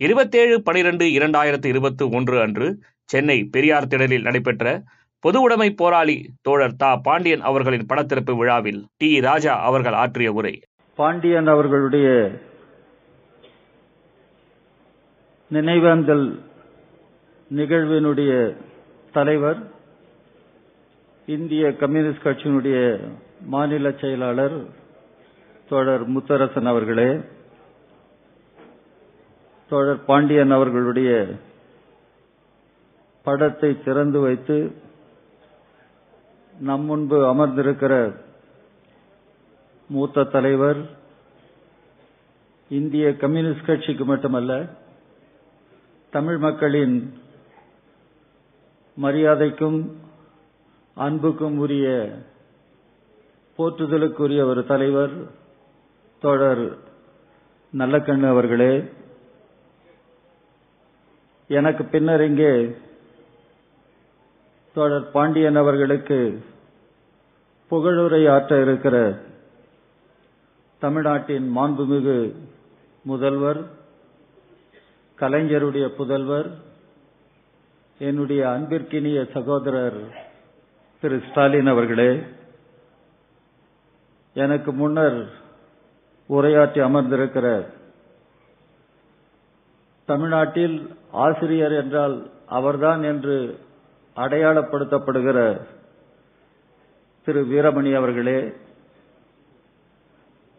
இருபத்தேழு பனிரெண்டு இரண்டாயிரத்து இருபத்தி ஒன்று அன்று சென்னை பெரியார் திடலில் நடைபெற்ற பொது உடைமை போராளி தோழர் தா. பாண்டியன் அவர்களின் படத்திறப்பு விழாவில் டி. ராஜா அவர்கள் ஆற்றிய உரை. பாண்டியன் அவர்களுடைய நினைவேந்தல் நிகழ்வினுடைய தலைவர் இந்திய கம்யூனிஸ்ட் கட்சியினுடைய மாநில செயலாளர் தோழர் முத்தரசன் அவர்களே. தோழர் பாண்டியன் அவர்களுடைய படத்தை திறந்து வைத்து நம் முன்பு அமர்ந்திருக்கிற மூத்த தலைவர் இந்திய கம்யூனிஸ்ட் கட்சிக்கு மட்டுமல்ல தமிழ் மக்களின் மரியாதைக்கும் அன்புக்கும் உரிய போற்றுதலுக்குரிய ஒரு தலைவர் தோழர் நல்லக்கண்ணு அவர்களே. எனக்கு பின்னர் இங்கே தோழர் பாண்டியன் அவர்களுக்கு புகழுரை ஆற்ற இருக்கிற தமிழ்நாட்டின் மாண்புமிகு முதல்வர் கலைஞருடைய புதல்வர் என்னுடைய அன்பிற்கினிய சகோதரர் திரு ஸ்டாலின் அவர்களே எனக்கு முன்னர் உரையாற்றி அமர்ந்திருக்கிற தமிழ்நாட்டில் ஆசிரியர் என்றால் அவர்தான் என்று அடையாளப்படுத்தப்படுகிற திரு வீரமணி அவர்களே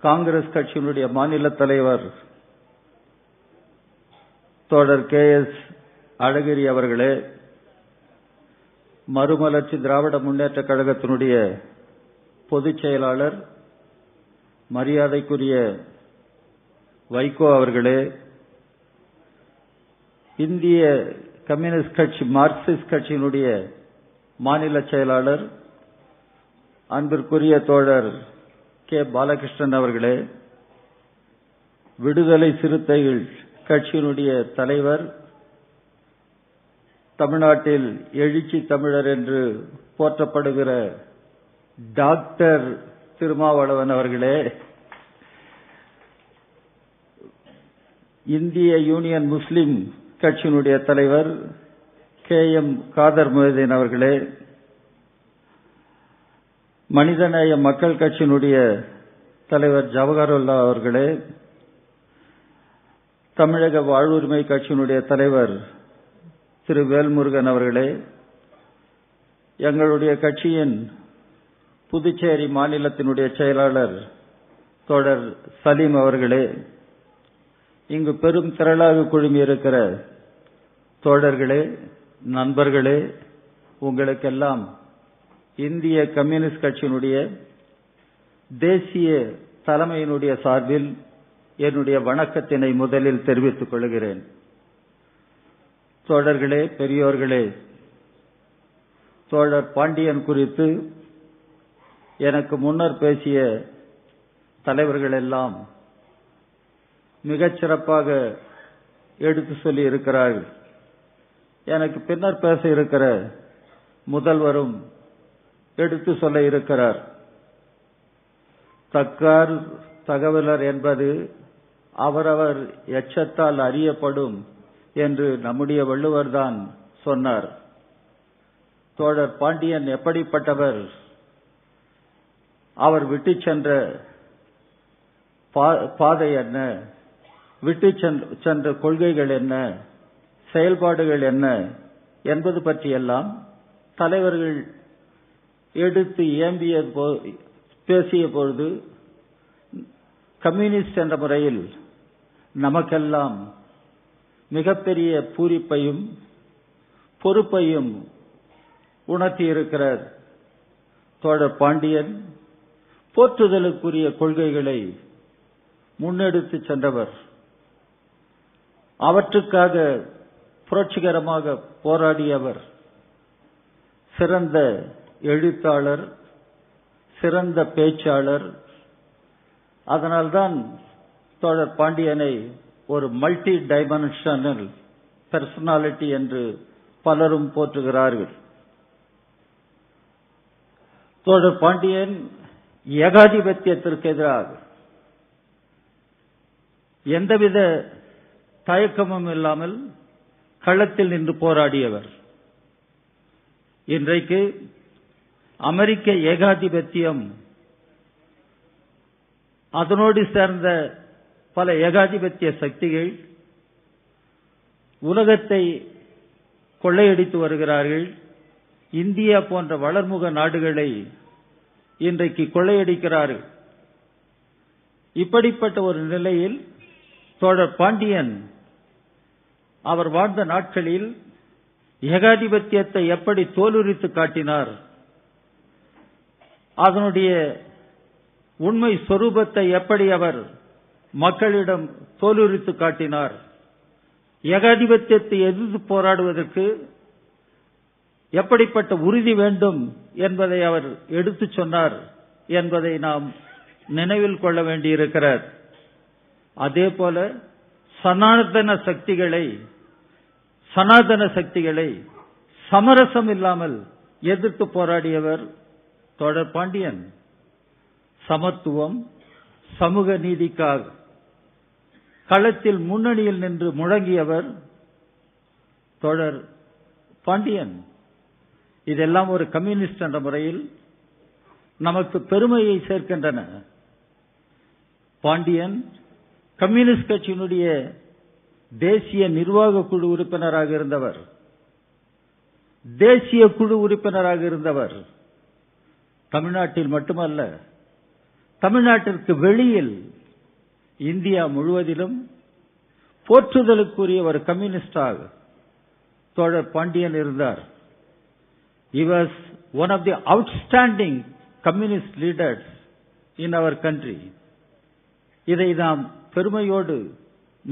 காங்கிரஸ் கட்சியினுடைய மாநில தலைவர் தோழர் கே எஸ் அழகிரி அவர்களே மறுமலர்ச்சி திராவிட முன்னேற்ற கழகத்தினுடைய பொதுச் செயலாளர் மரியாதைக்குரிய வைகோ அவர்களே இந்திய கம்யூனிஸ்ட் கட்சி மார்க்சிஸ்ட் கட்சியினுடைய மாநில செயலாளர் அன்பிற்குரிய தோழர் கே. பாலகிருஷ்ணன் அவர்களே விடுதலை சிறுத்தைகள் கட்சியினுடைய தலைவர் தமிழ்நாட்டில் எழுச்சி தமிழர் என்று போற்றப்படுகிற டாக்டர் திருமாவளவன் அவர்களே இந்திய யூனியன் முஸ்லிம் கட்சியினுடைய தலைவர் கே எம் காதர் முஹதீன் அவர்களே மனிதநேய மக்கள் கட்சியினுடைய தலைவர் ஜவஹருல்லா அவர்களே தமிழக வாழ்வுரிமை கட்சியினுடைய தலைவர் திரு வேல்முருகன் அவர்களே எங்களுடைய கட்சியின் புதுச்சேரி மாநிலத்தினுடைய செயலாளர் தோழர் சலீம் அவர்களே இங்கு பெரும் திரளாக குழுமி இருக்கிற தோழர்களே நண்பர்களே உங்களுக்கெல்லாம் இந்திய கம்யூனிஸ்ட் கட்சியினுடைய தேசிய தலைமையினுடைய சார்பில் என்னுடைய வணக்கத்தினை முதலில் தெரிவித்துக் கொள்கிறேன். தோழர்களே பெரியோர்களே தோழர் பாண்டியன் குறித்து எனக்கு முன்னர் பேசிய தலைவர்கள் எல்லாம் மிகச் சிறப்பாக எடுத்து சொல்லி இருக்கிறார்கள். எனக்கு பின்னர் பேச இருக்கிற முதல்வரும் எடுத்து சொல்ல இருக்கிறார். தக்கார் தகவலர் என்பது அவரவர் எச்சத்தால் அறியப்படும் என்று நம்முடைய வள்ளுவர் தான் சொன்னார். தோழர் பாண்டியன் எப்படிப்பட்டவர்? அவர் விட்டு சென்ற பாதை என்ன? விட்டு சென்ற கொள்கைகள் என்ன? செயல்பாடுகள் என்ன? என்பது பற்றியெல்லாம் தலைவர்கள் எடுத்து ஏம்பிய பேசிய பொழுது கம்யூனிஸ்ட் என்ற முறையில் நமக்கெல்லாம் மிகப்பெரிய பூரிப்பையும் பொறுப்பையும் உணர்த்தியிருக்கிறார் தோழர் பாண்டியன். போற்றுதலுக்குரிய கொள்கைகளை முன்னெடுத்து சென்றவர் அவற்றுக்காக புரட்சிகரமாக போராடியவர் சிறந்த எழுத்தாளர் சிறந்த பேச்சாளர். அதனால்தான் தோழர் பாண்டியனை ஒரு மல்டி டைமென்ஷனல் பர்சனாலிட்டி என்று பலரும் போற்றுகிறார்கள். தோழர் பாண்டியன் ஏகாதிபத்தியத்திற்கு எதிராக எந்தவித தயக்கமும் இல்லாமல் களத்தில் நின்று போராடியவர். இன்றைக்கு அமெரிக்க ஏகாதிபத்தியம் அதனோடு சேர்ந்த பல ஏகாதிபத்திய சக்திகள் உலகத்தை கொள்ளையடித்து வருகிறார்கள். இந்தியா போன்ற வளர்முக நாடுகளை இன்றைக்கு கொள்ளையடிக்கிறார்கள். இப்படிப்பட்ட ஒரு நிலையில் தோழர் பாண்டியன் அவர் வாழ்ந்த நாட்களில் ஏகாதிபத்தியத்தை எப்படி தோலுரித்து காட்டினார்? அதனுடைய உண்மை சொரூபத்தை எப்படி அவர் மக்களிடம் தோலுரித்து காட்டினார்? ஏகாதிபத்தியத்தை எதிர்த்து போராடுவதற்கு எப்படிப்பட்ட உறுதி வேண்டும் என்பதை அவர் எடுத்துச் சொன்னார் என்பதை நாம் நினைவில் கொள்ள வேண்டியிருக்கிறார் அதே போல சனாதன சக்திகளை சனாதன சக்திகளை சமரசம் இல்லாமல் எதிர்த்து போராடியவர் தொடர் பாண்டியன். சமத்துவம் சமூக நீதிக்காக களத்தில் முன்னணியில் நின்று முழங்கியவர் தொடர் பாண்டியன். இதெல்லாம் ஒரு கம்யூனிஸ்ட் என்ற முறையில் நமக்கு பெருமையை சேர்க்கின்றன. பாண்டியன் கம்யூனிஸ்ட் கட்சியினுடைய தேசிய நிர்வாக குழு உறுப்பினராக இருந்தவர். தேசிய குழு உறுப்பினராக இருந்தவர். தமிழ்நாட்டில் மட்டுமல்ல தமிழ்நாட்டிற்கு வெளியில் இந்தியா முழுவதிலும் போற்றுதலுக்குரிய ஒரு கம்யூனிஸ்டாக தோழர் பாண்டியன் இருந்தார். He was one of the outstanding communist leaders in our country. இதை நாம் பெருமையோடு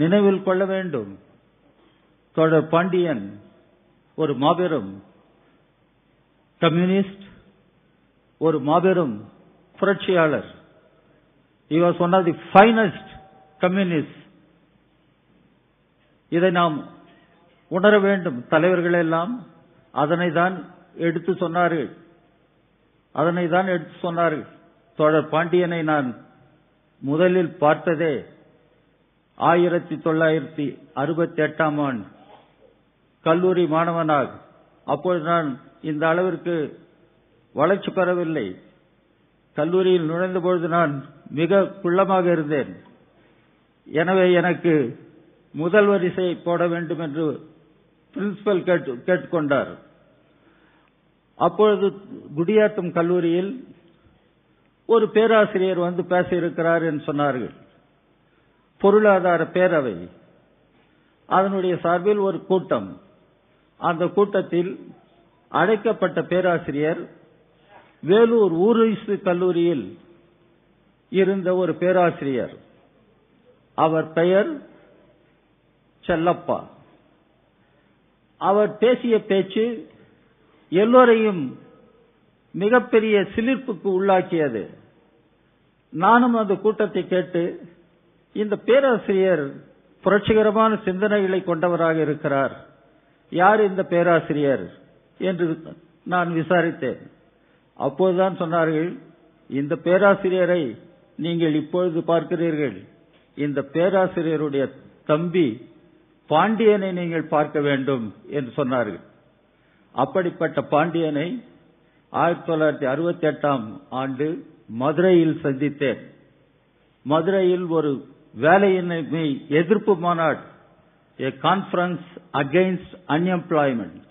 நினைவில் கொள்ள வேண்டும். தொடர் பாண்டியன் ஒரு மாபெரும் கம்யூனிஸ்ட் ஒரு மாபெரும் புரட்சியாளர். he was one of the finest communists இதை நாம் உணர வேண்டும் தலைவர்கள் எல்லாம். அதனை தான் எடுத்து சொன்னார்கள். அதனை தான் எடுத்து சொன்னார்கள். தோழர் பாண்டியனை நான் முதலில் பார்த்ததே ஆயிரத்தி தொள்ளாயிரத்தி அறுபத்தி எட்டாம் ஆண்டு. கல்லூரி மாணவனாக. அப்போது நான் இந்த அளவிற்கு வளர்ச்சி பெறவில்லை. கல்லூரியில் நுழைந்த பொழுது நான் மிக குள்ளமாக இருந்தேன். எனவே எனக்கு முதல் வரிசை போட வேண்டும் என்று பிரின்சிபல் கேட்டுக்கொண்டார். அப்பொழுது குடியாத்தம் கல்லூரியில் ஒரு பேராசிரியர் வந்து பேசியிருக்கிறார் என்று சொன்னார்கள். பொருளாதார பேரவை. அதனுடைய சார்பில் ஒரு கூட்டம். அந்த கூட்டத்தில் அழைக்கப்பட்ட பேராசிரியர் வேலூர் ஊரிசு கல்லூரியில் இருந்த ஒரு பேராசிரியர். அவர் பெயர் செல்லப்பா. அவர் பேசிய பேச்சு எல்லோரையும் மிகப்பெரிய சிலிர்ப்புக்கு உள்ளாக்கியது. நானும் அந்த கூட்டத்தை கேட்டு இந்த பேராசிரியர் புரட்சிகரமான சிந்தனைகளை கொண்டவராக இருக்கிறார். யார் இந்த பேராசிரியர் என்று நான் விசாரித்தேன். அப்போதுதான் சொன்னார்கள் இந்த பேராசிரியரை நீங்கள் இப்பொழுது பார்க்கிறீர்கள். இந்த பேராசிரியருடைய தம்பி பாண்டியனை நீங்கள் பார்க்க வேண்டும் என்று சொன்னார்கள். அப்படிப்பட்ட பாண்டியனை ஆயிரத்தி தொள்ளாயிரத்தி அறுபத்தி எட்டாம் ஆண்டு மதுரையில் சந்தித்தேன். மதுரையில் ஒரு வேலையின்மை எதிர்ப்பு மாநாடு ஏ கான்பரன்ஸ் அகெயின்ஸ்ட் அன்எம்ப்ளாய்மெண்ட்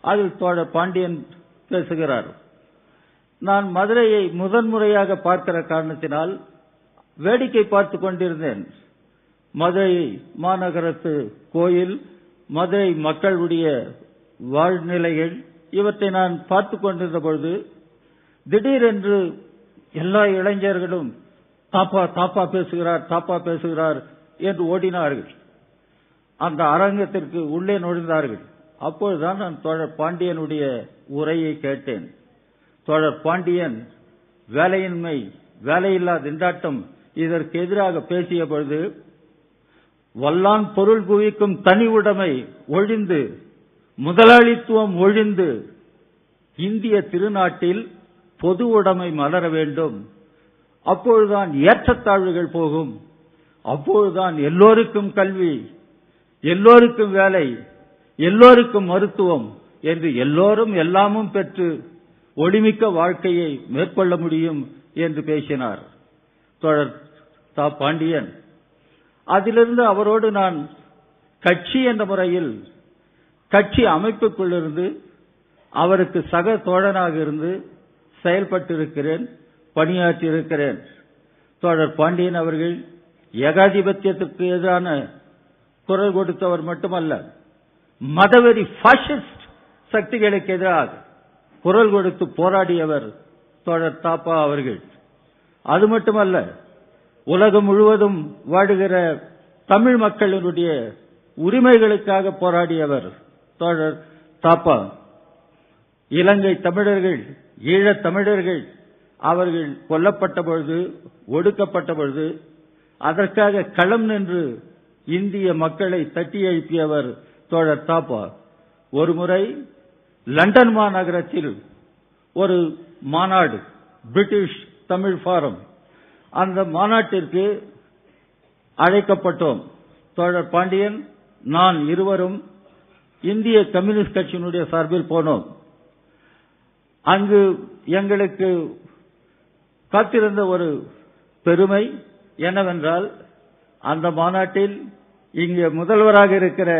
அதில் தோழர் பாண்டியன் பேசுகிறார். நான் மதுரையை முதன்முறையாக பார்க்கிற காரணத்தினால் வேடிக்கை பார்த்து கொண்டிருந்தேன். மதுரை மாநகரத்து கோயில் மதுரை மக்களுடைய வாழ்நிலைகள் இவற்றை நான் பார்த்து கொண்டிருந்த பொழுது திடீரென்று எல்லா இளைஞர்களும் தாப்பா தாப்பா பேசுகிறார் தாப்பா பேசுகிறார் என்று ஓடினார்கள். அந்த அரங்கத்திற்கு உள்ளே நுழைந்தார்கள். அப்பொழுதுதான் நான் தோழர் பாண்டியனுடைய உரையை கேட்டேன். தோழர் பாண்டியன் வேலையின்மை வேலையில்லா திண்டாட்டம் இதற்கு எதிராக பேசிய பொழுது வல்லான் பொருள் குவிக்கும் தனி உடைமை ஒழிந்து முதலாளித்துவம் ஒழிந்து இந்திய திருநாட்டில் பொது உடைமை மலர வேண்டும். அப்பொழுதுதான் ஏற்றத்தாழ்வுகள் போகும். அப்பொழுதுதான் எல்லோருக்கும் கல்வி எல்லோருக்கும் வேலை எல்லோருக்கும் மருத்துவம் என்று எல்லோரும் எல்லாமும் பெற்று ஒளிமிக்க வாழ்க்கையை மேற்கொள்ள முடியும் என்று பேசினார் தொடர் தா பாண்டியன். அதிலிருந்து அவரோடு நான் கட்சி என்ற முறையில் கட்சி அமைப்புக்குள்ளிருந்து அவருக்கு சக தோழனாக இருந்து செயல்பட்டிருக்கிறேன் பணியாற்றியிருக்கிறேன். தோழர் பாண்டியன் அவர்கள் ஏகாதிபத்தியத்துக்கு எதிரான குரல் கொடுத்தவர் மட்டுமல்ல மதவெறி பாசிஸ்ட் சக்திகளுக்கு எதிராக குரல் கொடுத்து போராடியவர் தோழர் தாப்பா அவர்கள். அது மட்டுமல்ல உலகம் முழுவதும் வாடுகிற தமிழ் மக்களினுடைய உரிமைகளுக்காக போராடியவர் தோழர் தாப்பா. இலங்கை தமிழர்கள் ஈழத் தமிழர்கள் அவர்கள் கொல்லப்பட்ட பொழுது ஒடுக்கப்பட்ட பொழுது அதற்காக களம் நின்று இந்திய மக்களை தட்டி எழுப்பியவர் தோழர் தாப்பா. ஒருமுறை லண்டன் மாநகரத்தில் ஒரு மாநாடு பிரிட்டிஷ் தமிழ் ஃபாரம் அந்த மாநாட்டிற்கு அழைக்கப்பட்டோம். தோழர் பாண்டியன் நான் இருவரும் இந்திய கம்யூனிஸ்ட் கட்சியினுடைய சார்பில் போனோம். அங்கு எங்களுக்கு காத்திருந்த ஒரு பெருமை என்னவென்றால் அந்த மாநாட்டில் இங்கே முதல்வராக இருக்கிற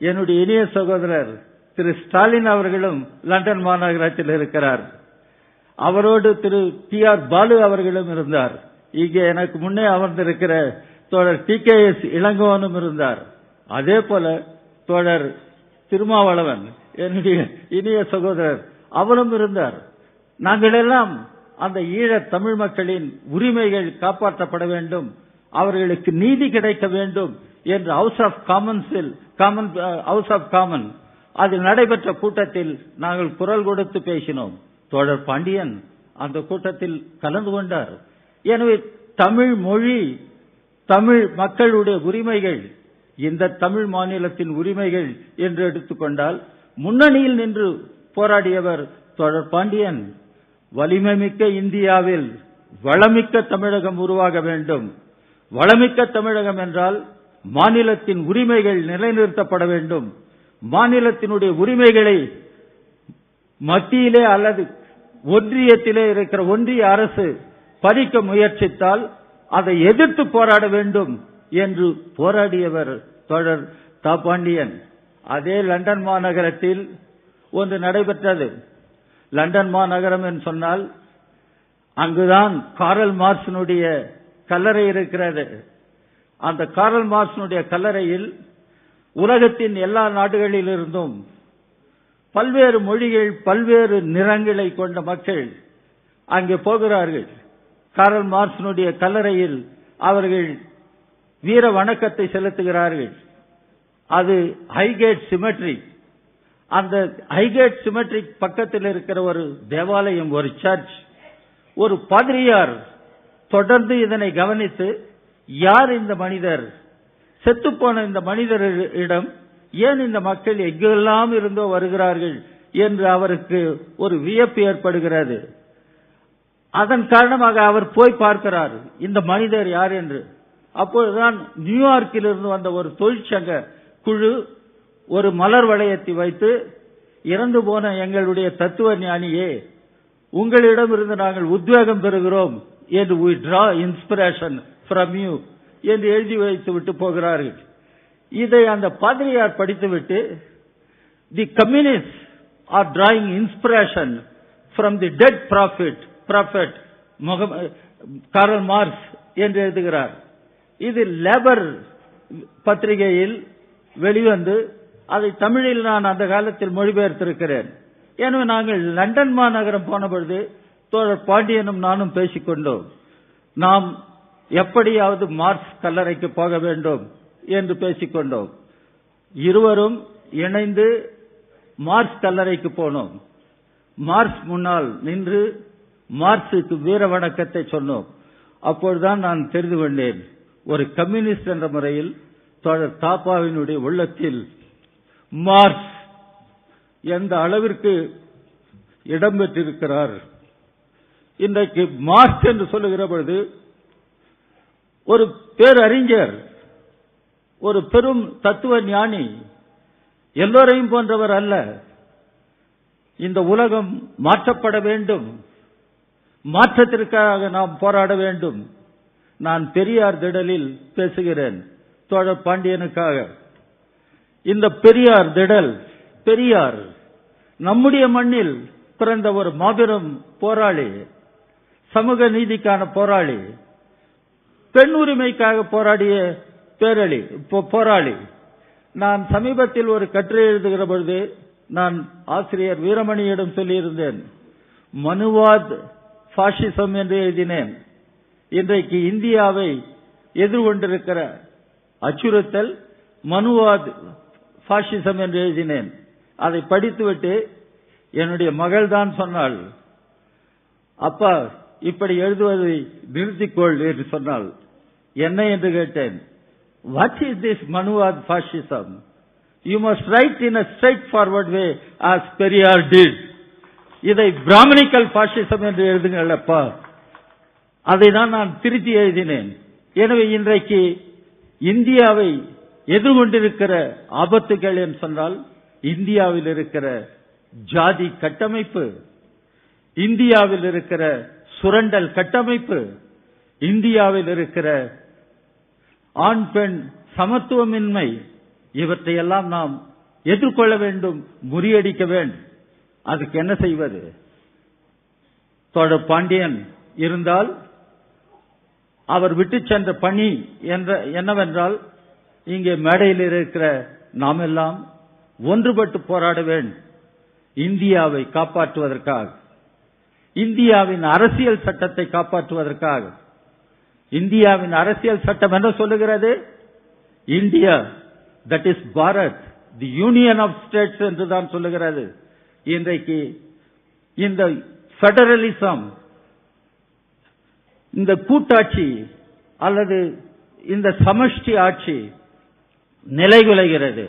என்னுடைய இனிய சகோதரர் திரு ஸ்டாலின் அவர்களும் லண்டன் மாநகராட்சியில் இருக்கிறார். அவரோடு திரு டி ஆர் பாலு அவர்களும் இருந்தார். இங்கே எனக்கு முன்னே அமர்ந்திருக்கிற தோழர் டி கே எஸ் இளங்கோவனும் இருந்தார். அதே போல தோழர் திருமாவளவன் என்னுடைய இனிய சகோதரர் அவரும் இருந்தார். நாங்கள் எல்லாம் அந்த ஈழத் தமிழ் மக்களின் உரிமைகள் காப்பாற்றப்பட வேண்டும் அவர்களுக்கு நீதி கிடைக்க வேண்டும் என்று ஹவுஸ் ஆஃப் காமன்ஸில் காமன் ஹவுஸ் ஆஃப் காமன் அதில் நடைபெற்ற கூட்டத்தில் நாங்கள் குரல் கொடுத்து பேசினோம். தோழர் பாண்டியன் அந்த கூட்டத்தில் கலந்து கொண்டார். எனவே தமிழ் மொழி தமிழ் மக்களுடைய உரிமைகள் இந்த தமிழ் மாநிலத்தின் உரிமைகள் என்று எடுத்துக்கொண்டால் முன்னணியில் நின்று போராடியவர் தொடர் பாண்டியன். வலிமைமிக்க இந்தியாவில் வளமிக்க தமிழகம் உருவாக வேண்டும். வளமிக்க தமிழகம் என்றால் மாநிலத்தின் உரிமைகள் நிலைநிறுத்தப்பட வேண்டும். மாநிலத்தினுடைய உரிமைகளை மத்தியிலே அல்லது ஒன்றியத்திலே இருக்கிற ஒன்றிய அரசு பறிக்க முயற்சித்தால் அதை எதிர்த்து போராட வேண்டும். என்று போராடியவர் தொடர் தாப்பாண்டியன். அதே லண்டன் மாநகரத்தில் ஒன்று நடைபெற்றது. லண்டன் மாநகரம் என்று சொன்னால் அங்குதான் காரல் மார்க்சினுடைய கல்லறை இருக்கிறது. அந்த காரல் மார்க்சினுடைய கல்லறையில் உலகத்தின் எல்லா நாடுகளிலிருந்தும் பல்வேறு மொழிகள் பல்வேறு நிறங்களை கொண்ட மக்கள் அங்கே போகிறார்கள். காரல் மார்க்சினுடைய கல்லறையில் அவர்கள் வீர வணக்கத்தை செலுத்துகிறார்கள். அது ஹைகேட் சிமெட்ரி. அந்த ஹைகேட் சிமெட்ரி பக்கத்தில் இருக்கிற ஒரு தேவாலயம் ஒரு சர்ச். ஒரு பாதிரியார் தொடர்ந்து இதனை கவனித்து யார் இந்த மனிதர்? செத்துப்போன இந்த மனிதரிடம் ஏன் இந்த மக்கள் எங்கெல்லாம் இருந்தோ வருகிறார்கள்? என்று அவருக்கு ஒரு வியப்பு ஏற்படுகிறது. அதன் காரணமாக அவர் போய் பார்க்கிறார் இந்த மனிதர் யார்? என்று. அப்பொழுதுதான் நியூயார்க்கிலிருந்து வந்த ஒரு தொழிற்சங்க குழு ஒரு மலர் வளையத்தை வைத்து இறந்து போன எங்களுடைய தத்துவ ஞானியே உங்களிடமிருந்து நாங்கள் உத்வேகம் பெறுகிறோம் என்று we draw inspiration from you என்று எழுதி வைத்து விட்டு போகிறார்கள். இதை அந்த பாதிரியார் படித்துவிட்டு the communist are drawing inspiration from the dead prophet prophet Karl Marx என்று எழுதுகிறார். இது லேபர் பத்திரிகையில் வெளிவந்து அதை தமிழில் நான் அந்த காலத்தில் மொழிபெயர்த்திருக்கிறேன். எனவே நாங்கள் லண்டன் மாநகரம் போன பொழுது தோழர் பாண்டியனும் நானும் பேசிக்கொண்டோம். நாம் எப்படியாவது மார்க்ஸ் கல்லறைக்கு போக வேண்டும் என்று பேசிக்கொண்டோம். இருவரும் இணைந்து மார்க்ஸ் கல்லறைக்கு போனோம். மார்க்ஸ் முன்னால் நின்று மார்க்சுக்கு வீர வணக்கத்தை சொன்னோம். அப்பொழுதுதான் நான் தெரிந்து கொண்டேன். ஒரு கம்யூனிஸ்ட் என்ற முறையில் தோழர் தாப்பாவினுடைய உள்ளத்தில் மார்க்ஸ் எந்த அளவிற்கு இடம்பெற்றிருக்கிறார் இன்றைக்கு மார்க்ஸ் என்று சொல்லுகிற பொழுது ஒரு பேரறிஞர் ஒரு பெரும் தத்துவ ஞானி எல்லோரையும் போன்றவர் அல்ல. இந்த உலகம் மாற்றப்பட வேண்டும். மாற்றத்திற்காக நாம் போராட வேண்டும். நான் பெரியார் திடலில் பேசுகிறேன். தோழர் பாண்டியனுக்காக. இந்த பெரியார் திடல் பெரியார் நம்முடைய மண்ணில் பிறந்த ஒரு மாபெரும் போராளி சமூக நீதிக்கான போராளி பெண் உரிமைக்காக போராடிய பேரளி போராளி. நான் சமீபத்தில் ஒரு கட்டுரை எழுதுகிற பொழுது நான் ஆசிரியர் வீரமணியிடம் சொல்லியிருந்தேன் மனுவாத் பாஷிசம் என்று எழுதினேன். இன்றைக்கு இந்தியாவை எதிர்கொண்டிருக்கிற அச்சுறுத்தல் மனுவாத் பாஷிசம் என்று எழுதினேன். அதை படித்துவிட்டு என்னுடைய மகள் தான் சொன்னாள். அப்பா இப்படி எழுதுவதை நிறுத்திக்கொள் என்று சொன்னாள். என்ன என்று கேட்டேன். What is this Manuvad fascism you must write in a straightforward way as Periyar did இதை பிராமணிக்கல் பாஷிசம் என்று எழுதுங்கள் அப்பா. அதை தான் நான் திருத்தி எழுதினேன். எனவே இன்றைக்கு இந்தியாவை எதிர்கொண்டிருக்கிற ஆபத்துகள் என்று சொன்னால் இந்தியாவில் இருக்கிற ஜாதி கட்டமைப்பு இந்தியாவில் இருக்கிற சுரண்டல் கட்டமைப்பு இந்தியாவில் இருக்கிற ஆண் பெண் சமத்துவமின்மை இவற்றையெல்லாம் நாம் எதிர்கொள்ள வேண்டும் முறியடிக்க வேண்டும். அதுக்கு என்ன செய்வது? தோழர் பாண்டியன் இருந்தால் அவர் விட்டு சென்ற பணி என்ற என்னவென்றால் இங்கே மேடையில் இருக்கிற நாம் எல்லாம் ஒன்றுபட்டு போராட வேண்டும். இந்தியாவை காப்பாற்றுவதற்காக. இந்தியாவின் அரசியல் சட்டத்தை காப்பாற்றுவதற்காக. இந்தியாவின் அரசியல் சட்டம் என்ன சொல்லுகிறது? India that is Bharat the union of states என்று தான் சொல்லுகிறது. இன்றைக்கு இந்த பெடரலிசம் இந்த கூட்டாட்சி அல்லது இந்த சமஷ்டி ஆட்சி நிலைகுலைகிறது.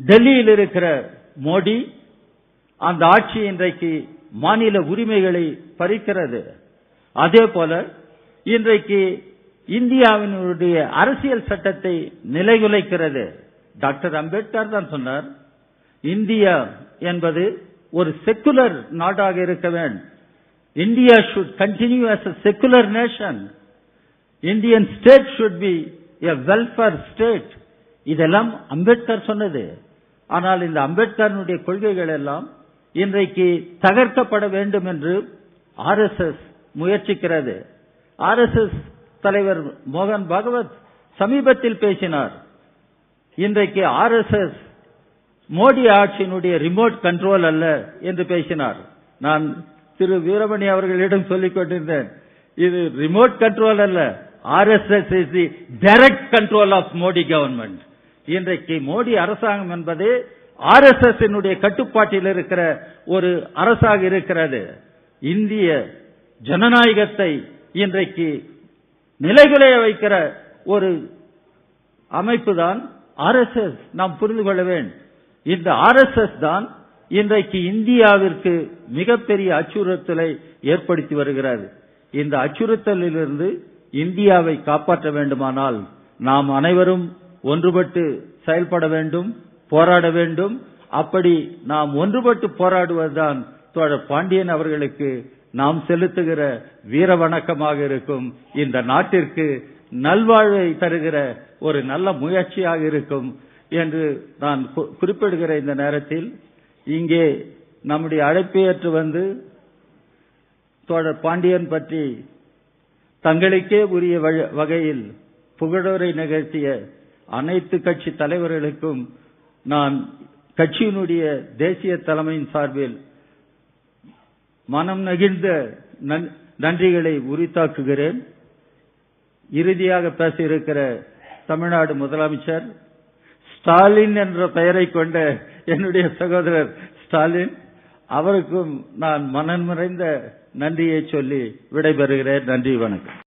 டெல்லியில் இருக்கிற மோடி அந்த ஆட்சி இன்றைக்கு மாநில உரிமைகளை பறிக்கிறது. அதே போல இன்றைக்கு இந்தியாவினுடைய அரசியல் சட்டத்தை நிலைகுலைக்கிறது. டாக்டர் அம்பேத்கர் தான் சொன்னார் இந்தியா என்பது ஒரு செக்குலர் நாடாக இருக்க வேண்டும். India should continue as a secular nation. Indian state should be a welfare state. இதெல்லாம் அம்பேத்கர் சொன்னது ஆனால் இந்த அம்பேத்கருடைய கொள்கைகள் எல்லாம் இன்றைக்கு தகர்க்கப்பட வேண்டும் என்று ஆர்எஸ்எஸ் முயற்சிக்கிறது ஆர்எஸ்எஸ் தலைவர் மோகன் பாகவத் சமீபத்தில் பேசினார் இன்றைக்கு ஆர்எஸ்எஸ் மோடி ஆட்சியினுடைய ரிமோட் கண்ட்ரோல் அல்ல என்று பேசினார் நான் திரு வீரமணி அவர்களிடம் சொல்லிக் கொண்டிருந்தேன். இது ரிமோட் கண்ட்ரோல் அல்ல. RSS is the direct control of Modi government இன்றைக்கு மோடி அரசாங்கம் என்பது ஆர்எஸ்எஸ் கட்டுப்பாட்டில் இருக்கிற ஒரு அரசாக இருக்கிறது. இந்திய ஜனநாயகத்தை இன்றைக்கு நிலைகுலைய வைக்கிற ஒரு அமைப்பு தான் ஆர்எஸ்எஸ் நாம் புரிந்து கொள்ள வேண்டும். இந்த ஆர்எஸ்எஸ் தான் இன்றைக்கு இந்தியாவிற்கு மிகப்பெரிய அச்சுறுத்தலை ஏற்படுத்தி வருகிறது. இந்த அச்சுறுத்தலிலிருந்து இந்தியாவை காப்பாற்ற வேண்டுமானால் நாம் அனைவரும் ஒன்றுபட்டு செயல்பட வேண்டும் போராட வேண்டும். அப்படி நாம் ஒன்றுபட்டு போராடுவதுதான் தோழர் பாண்டியன் அவர்களுக்கு நாம் செலுத்துகிற வீர வணக்கமாக இருக்கும். இந்த நாட்டிற்கு நல்வாழ்வை தருகிற ஒரு நல்ல முயற்சியாக இருக்கும் என்று நான் கு- குறிப்பிடுகிற இந்த நேரத்தில் இங்கே நம்முடைய அழைப்பை ஏற்று வந்து தோழர் பாண்டியன் பற்றி தங்களுக்கே உரிய வகையில் புகழுரை நிகழ்த்திய அனைத்து கட்சி தலைவர்களுக்கும் நான் கட்சியினுடைய தேசிய தலைமையின் சார்பில் மனம் நெகிழ்ந்த நன்- நன்றிகளை உரித்தாக்குகிறேன். இறுதியாக பேசியிருக்கிற தமிழ்நாடு முதலமைச்சர் ஸ்டாலின் என்ற பெயரை கொண்ட என்னுடைய சகோதரர் ஸ்டாலின் அவருக்கும் நான் மனம் நிறைந்த நன்றியை சொல்லி விடைபெறுகிறேன். நன்றி வணக்கம்.